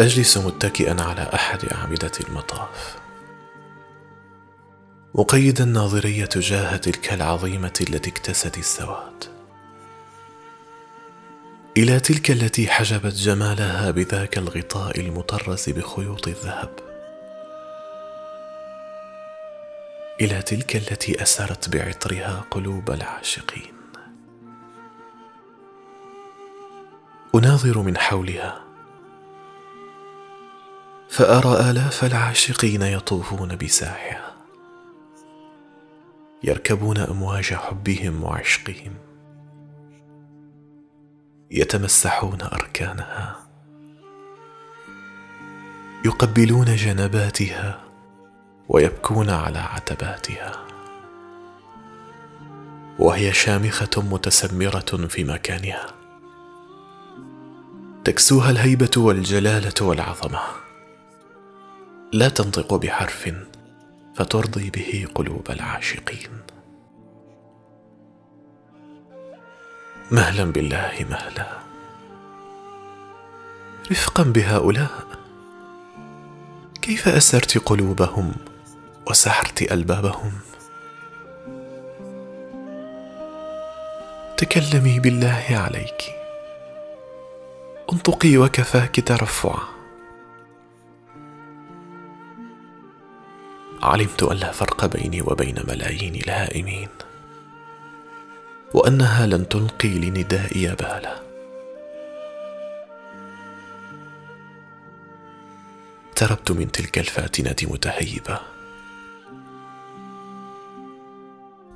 أجلس متكئا على أحد أعمدة المطاف. مقيدا ناظري تجاه تلك العظيمه التي اكتست السواد. إلى تلك التي حجبت جمالها بذاك الغطاء المطرز بخيوط الذهب. إلى تلك التي أسرت بعطرها قلوب العاشقين. أناظر من حولها فأرى آلاف العاشقين يطوفون بساحها يركبون أمواج حبهم وعشقهم يتمسحون أركانها يقبلون جنباتها ويبكون على عتباتها. وهي شامخة متسمرة في مكانها تكسوها الهيبة والجلالة والعظمة. لا تنطق بحرف فترضي به قلوب العاشقين. مهلا بالله مهلا. رفقا بهؤلاء كيف أسرت قلوبهم وسحرت ألبابهم؟ تكلمي بالله عليك. انطقي وكفاك ترفعا علمت أن لا فرق بيني وبين ملايين الهائمين وأنها لن تلقي لندائي بالا. اقتربت من تلك الفاتنة متهيبة.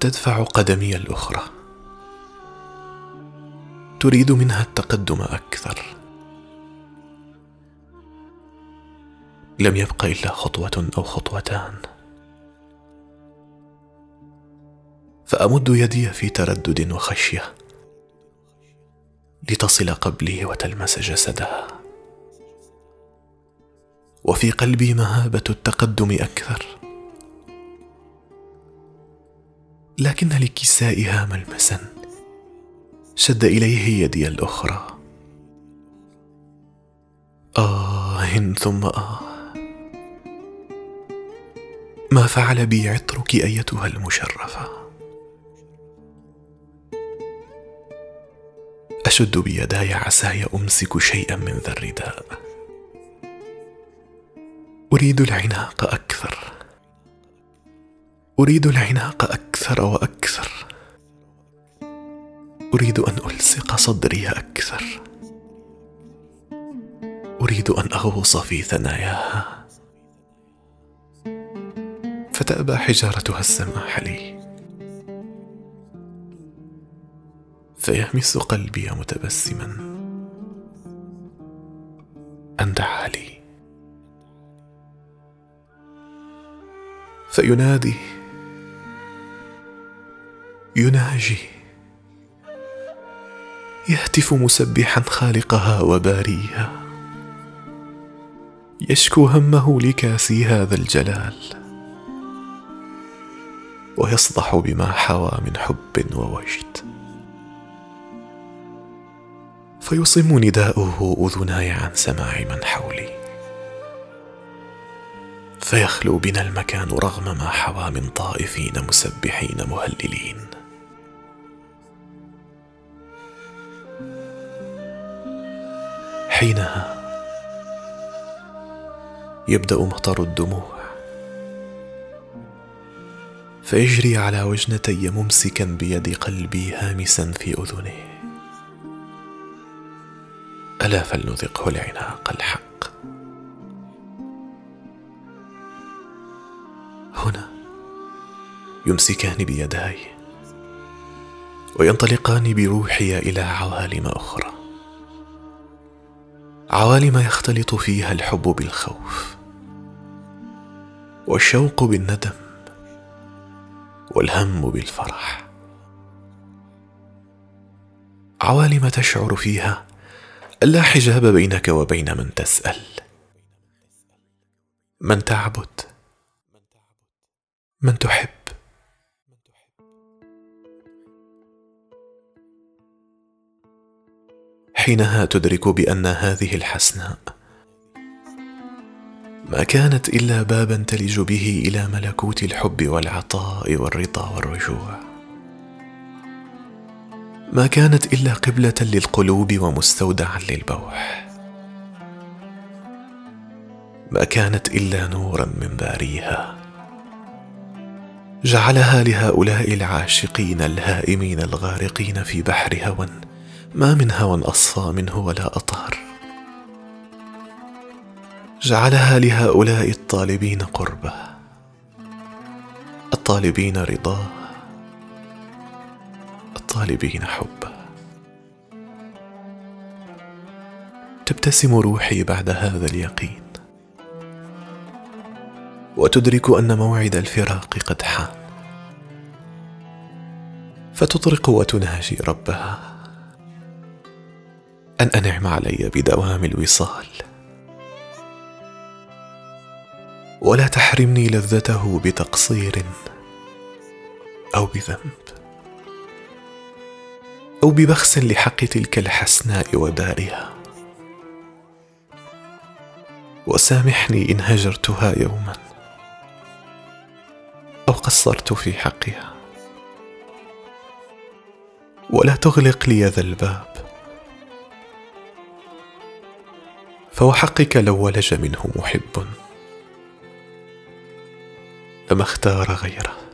تدفع قدمي الأخرى. تريد منها التقدم أكثر. لم يبق إلا خطوة أو خطوتان. فأمد يدي في تردد وخشية لتصل قبلي وتلمس جسدها. وفي قلبي مهابة التقدم أكثر. لكن لكسائها ملمسا شد إليه يدي الأخرى. آه ثم آه. ما فعل بي عطرك أيتها المشرفة. أشد بيداي عساي أمسك شيئا من ذا الرداء. أريد العناق أكثر. أريد العناق أكثر وأكثر. أريد أن ألصق صدري أكثر. أريد أن أغوص في ثناياها. فتأبى حجارتها السماح لي. فيهمس قلبي متبسما. ان دعا لي فينادي. يناجي. يهتف مسبحا خالقها وباريها. يشكو همه لكاسي هذا الجلال. ويصدح بما حوى من حب ووجد. فيصم نداؤه أذناي عن سماع من حولي. فيخلو بنا المكان رغم ما حوى من طائفين مسبحين مهللين. حينها يبدأ مطر الدموع. فيجري على وجنتي ممسكا بيد قلبي هامسا في أذنه. ألا فلنذقه العناق الحق. هنا يمسكان بيداي وينطلقان بروحي إلى عوالم أخرى. عوالم يختلط فيها الحب بالخوف والشوق بالندم والهم بالفرح. عوالم تشعر فيها لا حجاب بينك وبين من تسأل. من تعبد. من تحب. حينها تدرك بأن هذه الحسناء ما كانت إلا بابا تلج به إلى ملكوت الحب والعطاء والرضا والرجوع. ما كانت إلا قبلة للقلوب ومستودعا للبوح. ما كانت إلا نورا من باريها. جعلها لهؤلاء العاشقين الهائمين الغارقين في بحر هوى ما من هوى أصفى منه ولا أطهر. جعلها لهؤلاء الطالبين قربة. الطالبين رضاه. الطالبين حبه تبتسم روحي بعد هذا اليقين. وتدرك أن موعد الفراق قد حان. فتطرق وتناجي ربها. أن أنعم علي بدوام الوصال. ولا تحرمني لذته بتقصير أو بذنب. أو ببخس لحق تلك الحسناء ودارها. وسامحني إن هجرتها يوما. أو قصرت في حقها. ولا تغلق لي ذا الباب. فوحقك لو ولج منه محب. لما اختار غيره.